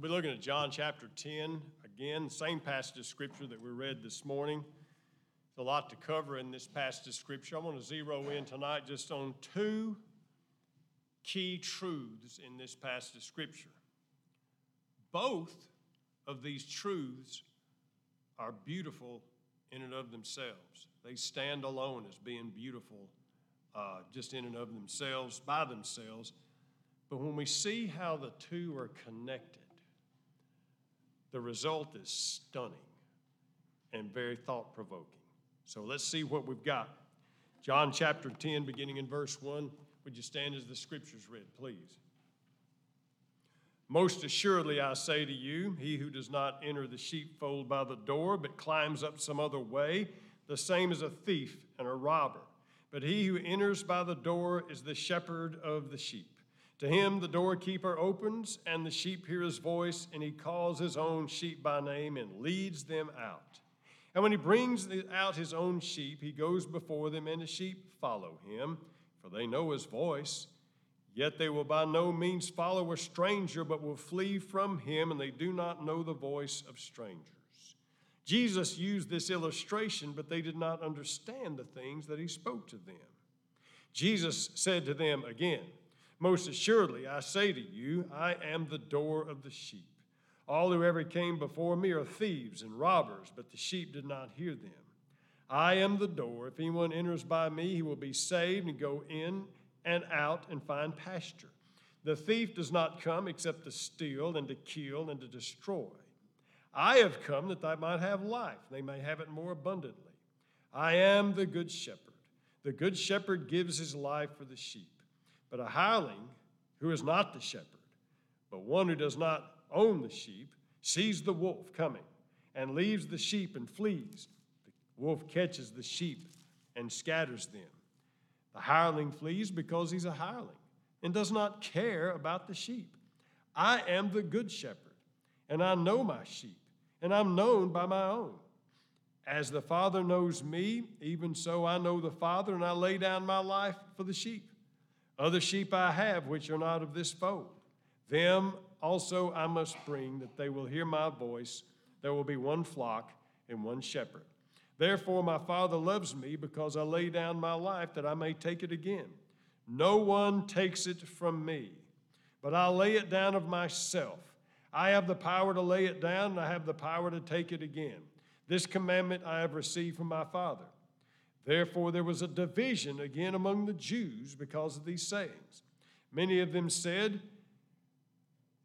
We'll be looking at John chapter 10. Again, same passage of scripture that we read this morning. There's a lot to cover in this passage of scripture. I want to zero in tonight just on two key truths in this passage of scripture. Both of these truths are beautiful in and of themselves. They stand alone as being beautiful uh, just in and of themselves, by themselves. But when we see how the two are connected, the result is stunning and very thought provoking. So let's see what we've got. John chapter 10, beginning in verse 1. Would you stand as the scriptures read, please? Most assuredly, I say to you, he who does not enter the sheepfold by the door, but climbs up some other way, the same is a thief and a robber. But he who enters by the door is the shepherd of the sheep. To him the doorkeeper opens, and the sheep hear his voice, and he calls his own sheep by name and leads them out. And when he brings out his own sheep, he goes before them, and the sheep follow him, for they know his voice. Yet they will by no means follow a stranger, but will flee from him, and they do not know the voice of strangers. Jesus used this illustration, but they did not understand the things that he spoke to them. Jesus said to them again, most assuredly, I say to you, I am the door of the sheep. All who ever came before me are thieves and robbers, but the sheep did not hear them. I am the door. If anyone enters by me, he will be saved and go in and out and find pasture. The thief does not come except to steal and to kill and to destroy. I have come that they might have life, they may have it more abundantly. I am the good shepherd. The good shepherd gives his life for the sheep. But a hireling who is not the shepherd, but one who does not own the sheep, sees the wolf coming and leaves the sheep and flees. The wolf catches the sheep and scatters them. The hireling flees because he's a hireling and does not care about the sheep. I am the good shepherd, and I know my sheep, and I'm known by my own. As the Father knows me, even so I know the Father, and I lay down my life for the sheep. Other sheep I have which are not of this fold. Them also I must bring, that they will hear my voice. There will be one flock and one shepherd. Therefore, my Father loves me because I lay down my life that I may take it again. No one takes it from me, but I lay it down of myself. I have the power to lay it down, and I have the power to take it again. This commandment I have received from my Father. Therefore, there was a division again among the Jews because of these sayings. Many of them said,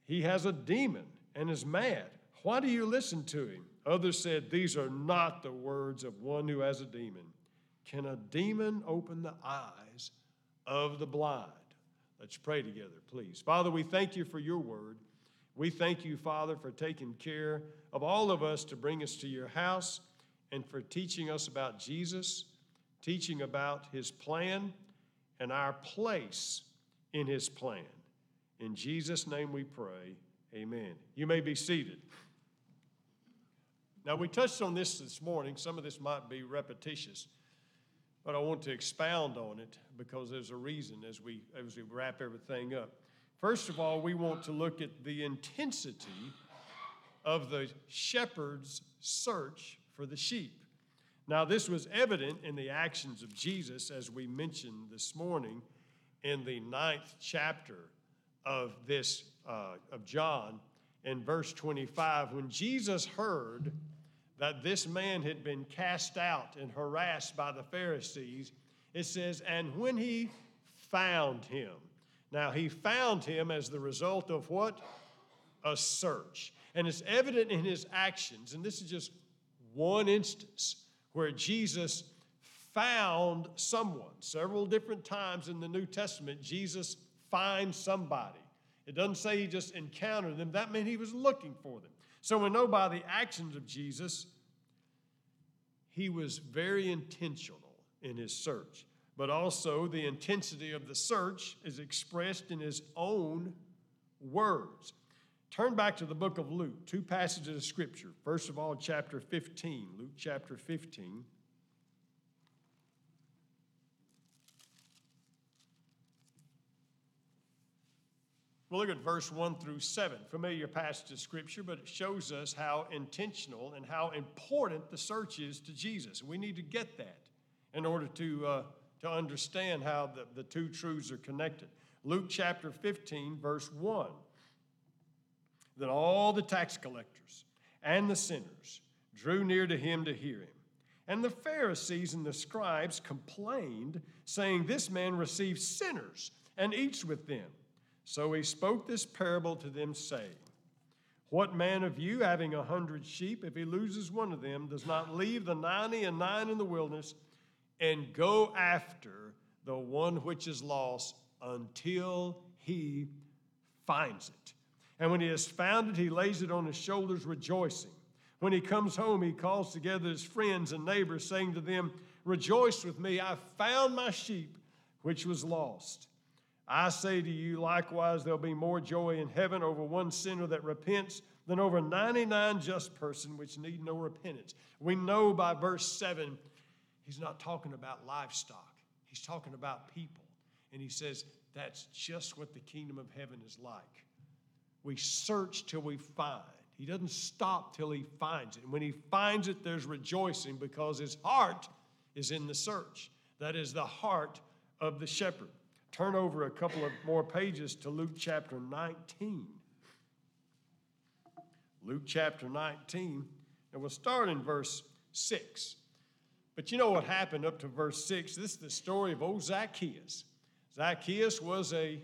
He has a demon and is mad. Why do you listen to him? Others said, These are not the words of one who has a demon. Can a demon open the eyes of the blind? Let's pray together, please. Father, we thank you for your word. We thank you, Father, for taking care of all of us to bring us to your house and for teaching us about Jesus teaching about his plan and our place in his plan. In Jesus' name we pray. Amen. You may be seated. Now, we touched on this this morning. Some of this might be repetitious, but I want to expound on it because there's a reason as we, as we wrap everything up. First of all, we want to look at the intensity of the shepherd's search for the sheep. Now, this was evident in the actions of Jesus, as we mentioned this morning in the ninth chapter of this uh, of John, in verse 25, when Jesus heard that this man had been cast out and harassed by the Pharisees, it says, and when he found him. Now, he found him as the result of what? A search. And it's evident in his actions, and this is just one instance where Jesus found someone. Several different times in the New Testament, Jesus finds somebody. It doesn't say he just encountered them, that meant he was looking for them. So we know by the actions of Jesus, he was very intentional in his search. But also, the intensity of the search is expressed in his own words. Turn back to the book of Luke, two passages of scripture. First of all, chapter 15, Luke chapter 15. We'll look at verse 1 through 7. Familiar passage of Scripture, but it shows us how intentional and how important the search is to Jesus. We need to get that in order to, uh, to understand how the, the two truths are connected. Luke chapter 15, verse 1. Then all the tax collectors and the sinners drew near to him to hear him. And the Pharisees and the scribes complained, saying, This man receives sinners and eats with them. So he spoke this parable to them, saying, What man of you, having a hundred sheep, if he loses one of them, does not leave the ninety and nine in the wilderness and go after the one which is lost until he finds it? And when he has found it, he lays it on his shoulders, rejoicing. When he comes home, he calls together his friends and neighbors, saying to them, Rejoice with me, I found my sheep which was lost. I say to you, likewise, there'll be more joy in heaven over one sinner that repents than over 99 just person which need no repentance. We know by verse 7, he's not talking about livestock, he's talking about people. And he says, that's just what the kingdom of heaven is like. We search till we find. He doesn't stop till he finds it. And when he finds it, there's rejoicing because his heart is in the search. That is the heart of the shepherd. Turn over a couple of more pages to Luke chapter 19. Luke chapter 19, and we'll start in verse 6. But you know what happened up to verse 6? This is the story of old Zacchaeus. Zacchaeus was a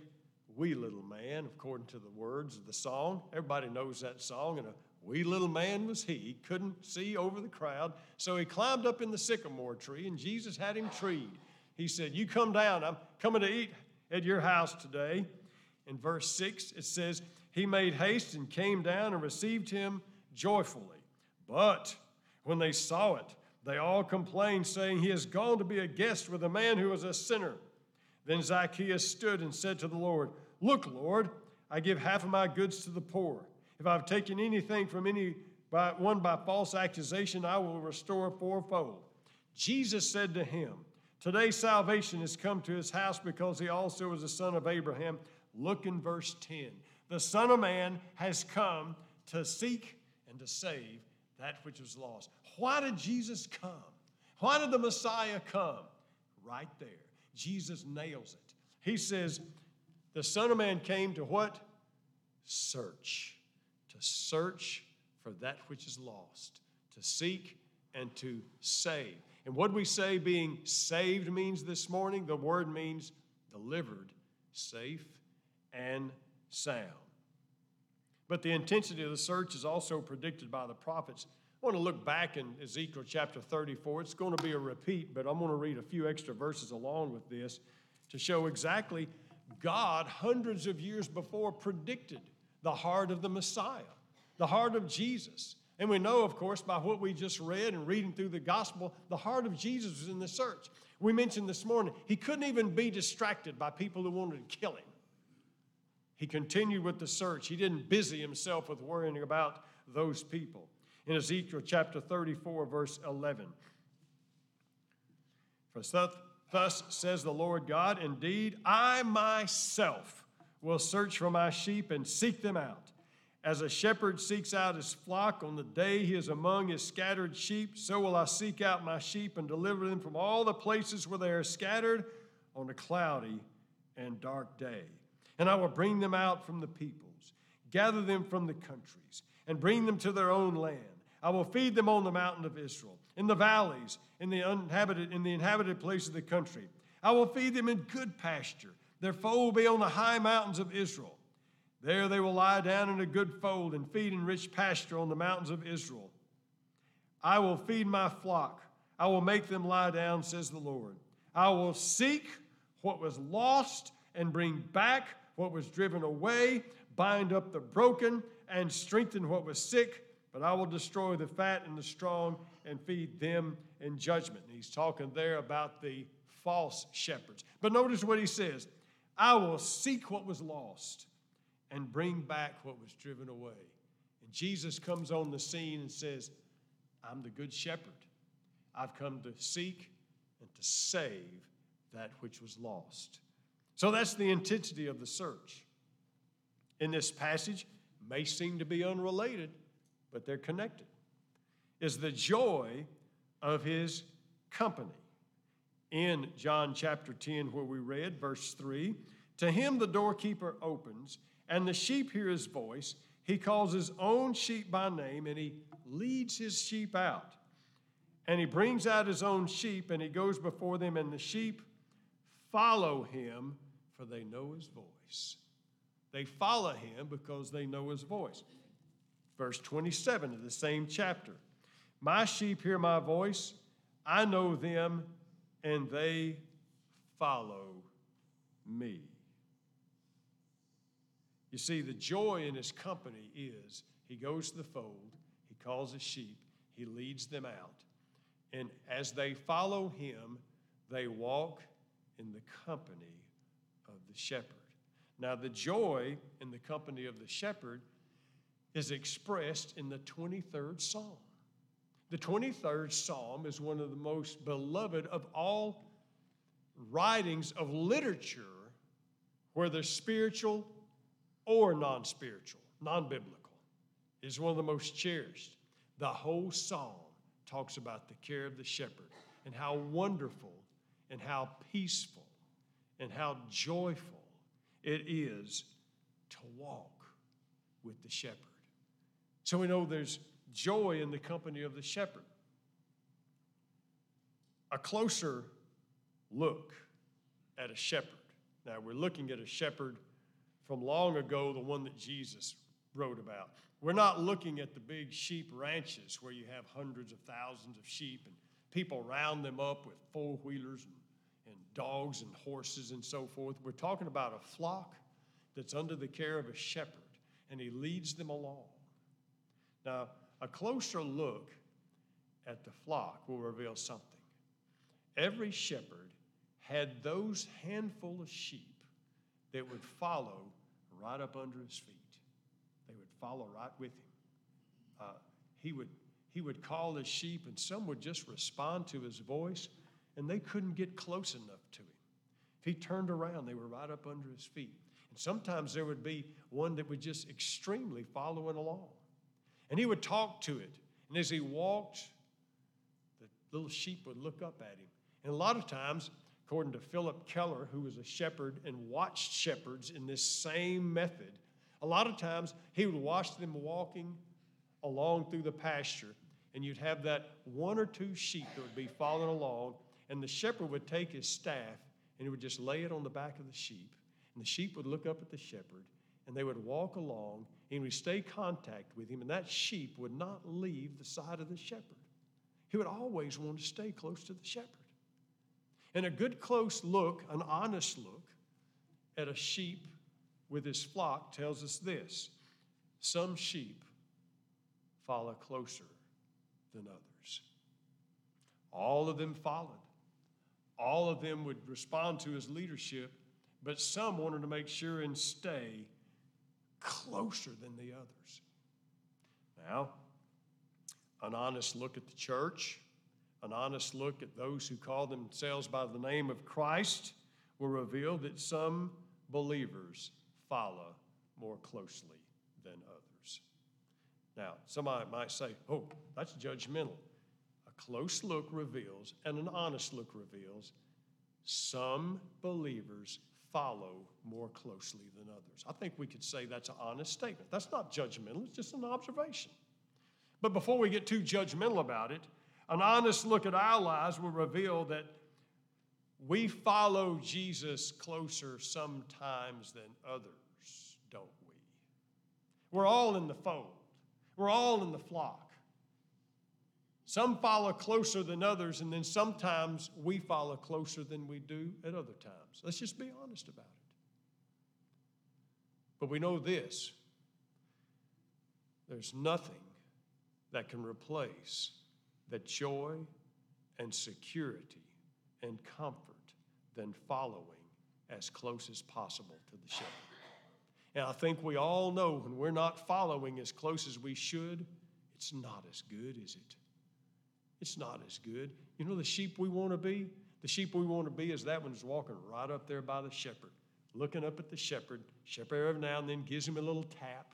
wee little man, according to the words of the song. Everybody knows that song, and a wee little man was he. He couldn't see over the crowd, so he climbed up in the sycamore tree, and Jesus had him treed. He said, You come down, I'm coming to eat at your house today. In verse 6, it says, He made haste and came down and received him joyfully. But when they saw it, they all complained, saying, He has gone to be a guest with a man who is a sinner. Then Zacchaeus stood and said to the Lord, Look, Lord, I give half of my goods to the poor. If I've taken anything from any by, one by false accusation, I will restore fourfold. Jesus said to him, Today salvation has come to his house because he also is a son of Abraham. Look in verse 10. The Son of Man has come to seek and to save that which was lost. Why did Jesus come? Why did the Messiah come? Right there. Jesus nails it. He says, The Son of Man came to what? Search. To search for that which is lost, to seek and to save. And what we say being saved means this morning, the word means delivered, safe, and sound. But the intensity of the search is also predicted by the prophets. I want to look back in Ezekiel chapter 34. It's going to be a repeat, but I'm going to read a few extra verses along with this to show exactly God, hundreds of years before, predicted the heart of the Messiah, the heart of Jesus. And we know, of course, by what we just read and reading through the gospel, the heart of Jesus was in the search. We mentioned this morning, he couldn't even be distracted by people who wanted to kill him. He continued with the search. He didn't busy himself with worrying about those people. In Ezekiel chapter 34, verse 11. For thus says the Lord God, indeed, I myself will search for my sheep and seek them out. As a shepherd seeks out his flock on the day he is among his scattered sheep, so will I seek out my sheep and deliver them from all the places where they are scattered on a cloudy and dark day. And I will bring them out from the peoples, gather them from the countries, and bring them to their own land. I will feed them on the mountain of Israel, in the valleys, in the in the inhabited places of the country. I will feed them in good pasture. Their fold will be on the high mountains of Israel. There they will lie down in a good fold and feed in rich pasture on the mountains of Israel. I will feed my flock. I will make them lie down, says the Lord. I will seek what was lost and bring back what was driven away, bind up the broken, and strengthen what was sick. But I will destroy the fat and the strong and feed them in judgment. And he's talking there about the false shepherds. But notice what he says I will seek what was lost and bring back what was driven away. And Jesus comes on the scene and says, I'm the good shepherd. I've come to seek and to save that which was lost. So that's the intensity of the search. in this passage may seem to be unrelated, but they're connected, is the joy of his company. In John chapter 10, where we read, verse 3 To him the doorkeeper opens, and the sheep hear his voice. He calls his own sheep by name, and he leads his sheep out. And he brings out his own sheep, and he goes before them, and the sheep follow him, for they know his voice. They follow him because they know his voice. Verse 27 of the same chapter My sheep hear my voice, I know them, and they follow me. You see, the joy in his company is he goes to the fold, he calls his sheep, he leads them out. And as they follow him, they walk in the company of the shepherd. Now, the joy in the company of the shepherd is expressed in the 23rd Psalm. The 23rd Psalm is one of the most beloved of all writings of literature, whether spiritual or non spiritual, non biblical, is one of the most cherished. The whole psalm talks about the care of the shepherd and how wonderful and how peaceful and how joyful it is to walk with the shepherd. So we know there's joy in the company of the shepherd. A closer look at a shepherd. Now, we're looking at a shepherd from long ago, the one that Jesus wrote about. We're not looking at the big sheep ranches where you have hundreds of thousands of sheep and people round them up with four wheelers and, and dogs and horses and so forth. We're talking about a flock that's under the care of a shepherd, and he leads them along. Now, a closer look at the flock will reveal something. Every shepherd had those handful of sheep that would follow right up under his feet. They would follow right with him. Uh, he, would, he would call his sheep, and some would just respond to his voice, and they couldn't get close enough to him. If he turned around, they were right up under his feet. And sometimes there would be one that would just extremely following along. And he would talk to it. And as he walked, the little sheep would look up at him. And a lot of times, according to Phillip Keller, who was a shepherd and watched shepherds in this same method, a lot of times he would watch them walking along through the pasture, and you'd have that one or two sheep that would be following along, and the shepherd would take his staff and he would just lay it on the back of the sheep, and the sheep would look up at the shepherd, and they would walk along, and we stay contact with him, and that sheep would not leave the side of the shepherd. He would always want to stay close to the shepherd. And a good close look, an honest look at a sheep with his flock tells us this some sheep follow closer than others. All of them followed. All of them would respond to his leadership, but some wanted to make sure and stay closer than the others. Now, an honest look at the church, an honest look at those who call themselves by the name of Christ will reveal that some believers follow more closely than others. Now, somebody might say, oh, that's judgmental. A close look reveals, and an honest look reveals, some believers follow more closely than others. I think we could say that's an honest statement. That's not judgmental, it's just an observation. But before we get too judgmental about it, an honest look at our lives will reveal that we follow Jesus closer sometimes than others, don't we? We're all in the fold, we're all in the flock. Some follow closer than others, and then sometimes we follow closer than we do at other times. Let's just be honest about it. But we know this there's nothing that can replace the joy and security and comfort than following as close as possible to the shepherd. And I think we all know when we're not following as close as we should, it's not as good, is it? It's not as good. You know the sheep we want to be? The sheep we want to be is that one that's walking right up there by the shepherd, looking up at the shepherd. Shepherd every now and then gives him a little tap,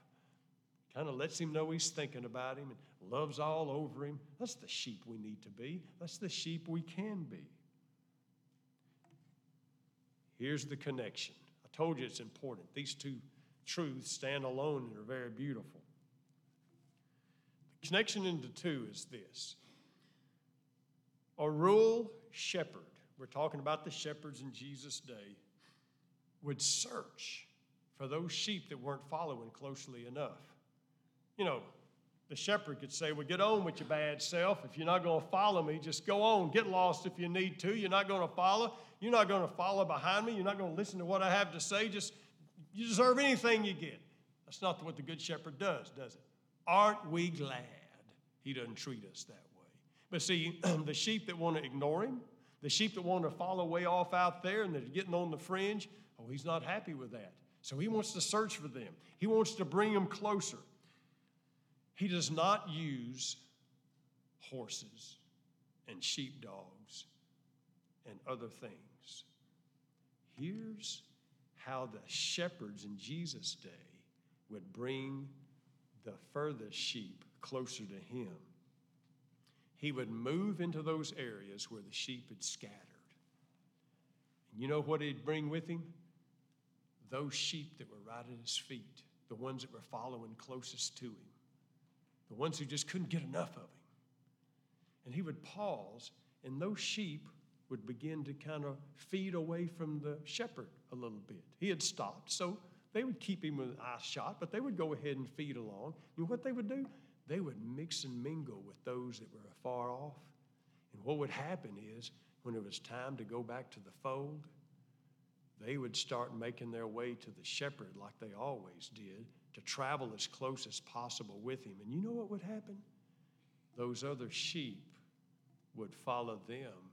kind of lets him know he's thinking about him and loves all over him. That's the sheep we need to be. That's the sheep we can be. Here's the connection. I told you it's important. These two truths stand alone and are very beautiful. The connection into two is this a rural shepherd, we're talking about the shepherds in Jesus' day, would search for those sheep that weren't following closely enough. You know, the shepherd could say, Well, get on with your bad self. If you're not going to follow me, just go on. Get lost if you need to. You're not going to follow. You're not going to follow behind me. You're not going to listen to what I have to say. Just, you deserve anything you get. That's not what the good shepherd does, does it? Aren't we glad he doesn't treat us that way? But see, the sheep that want to ignore him, the sheep that want to follow way off out there and they're getting on the fringe, oh, he's not happy with that. So he wants to search for them, he wants to bring them closer. He does not use horses and sheepdogs and other things. Here's how the shepherds in Jesus' day would bring the furthest sheep closer to him. He would move into those areas where the sheep had scattered. And you know what he'd bring with him? Those sheep that were right at his feet, the ones that were following closest to him the ones who just couldn't get enough of him. And he would pause, and those sheep would begin to kind of feed away from the shepherd a little bit. He had stopped, so they would keep him with eye shot, but they would go ahead and feed along. You know what they would do? They would mix and mingle with those that were far off. And what would happen is, when it was time to go back to the fold, they would start making their way to the shepherd like they always did to travel as close as possible with him. And you know what would happen? Those other sheep would follow them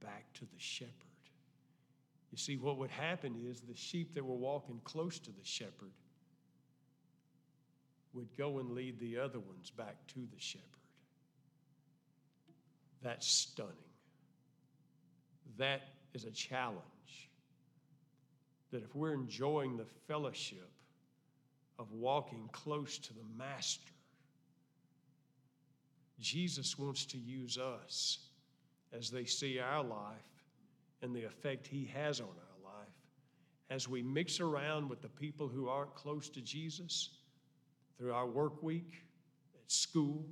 back to the shepherd. You see, what would happen is the sheep that were walking close to the shepherd would go and lead the other ones back to the shepherd. That's stunning. That is a challenge. That if we're enjoying the fellowship of walking close to the Master. Jesus wants to use us as they see our life and the effect He has on our life as we mix around with the people who aren't close to Jesus through our work week, at school,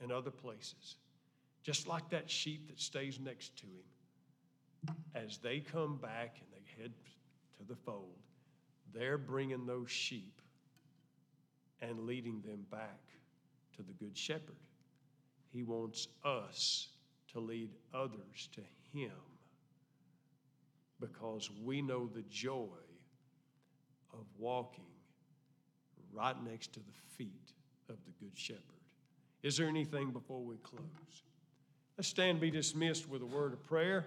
and other places. Just like that sheep that stays next to Him. As they come back and they head to the fold, they're bringing those sheep and leading them back to the Good Shepherd. He wants us to lead others to Him because we know the joy of walking right next to the feet of the Good Shepherd. Is there anything before we close? Let's stand be dismissed with a word of prayer.